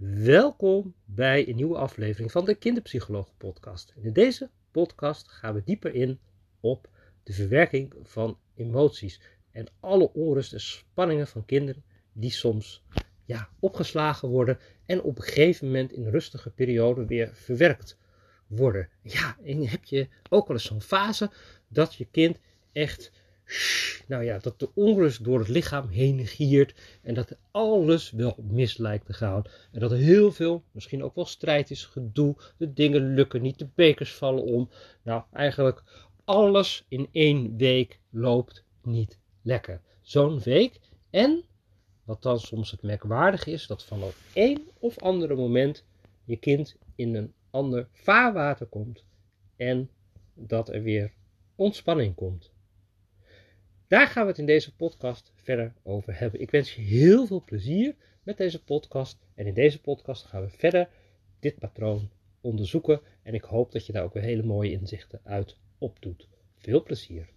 Welkom bij een nieuwe aflevering van de Kinderpsycholoog Podcast. in deze podcast gaan we dieper in op de verwerking van emoties en alle onrust en spanningen van kinderen die soms ja, opgeslagen worden en op een gegeven moment in een rustige periode weer verwerkt worden. Ja, en heb je ook wel eens zo'n fase dat je kind echt nou ja, dat de onrust door het lichaam heen giert en dat alles wel mis lijkt te gaan. En dat er heel veel, misschien ook wel strijd is, gedoe, de dingen lukken niet, de bekers vallen om. Nou, eigenlijk alles in één week loopt niet lekker. Zo'n week en, wat dan soms het merkwaardige is, dat van op één of andere moment je kind in een ander vaarwater komt en dat er weer ontspanning komt. Daar gaan we het in deze podcast verder over hebben. Ik wens je heel veel plezier met deze podcast. En in deze podcast gaan we verder dit patroon onderzoeken. En ik hoop dat je daar ook weer hele mooie inzichten uit opdoet. Veel plezier.